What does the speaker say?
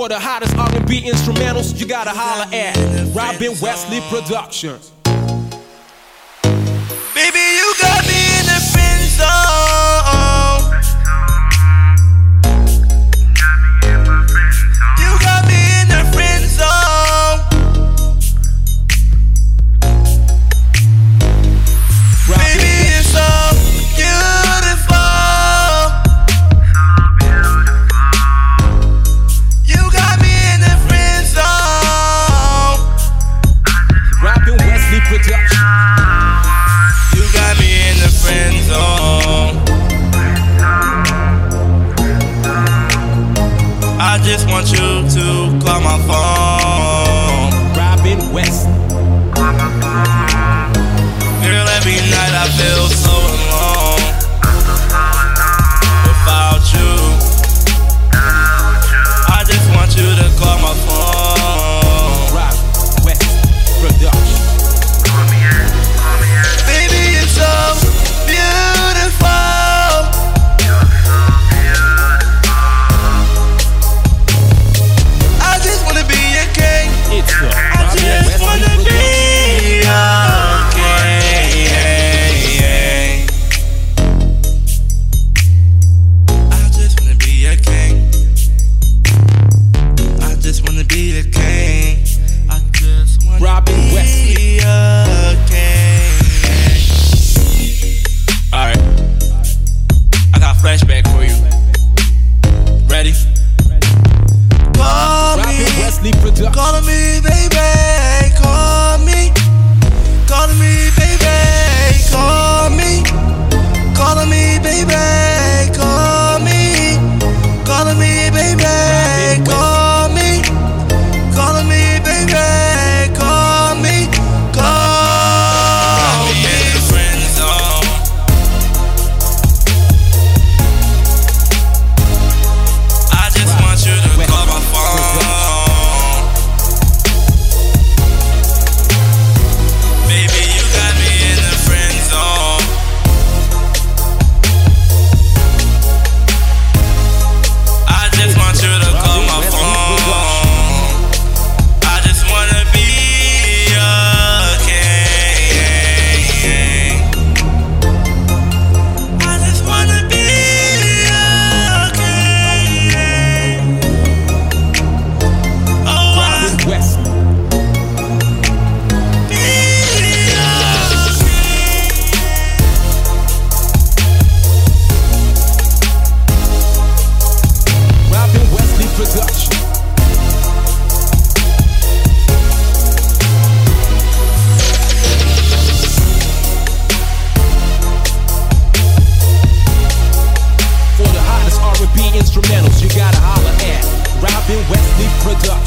for the hottest R&B instrumentals you gotta holler at Robin Wesley Productions. I just want you to call my phone. Robin West. feel it came brother.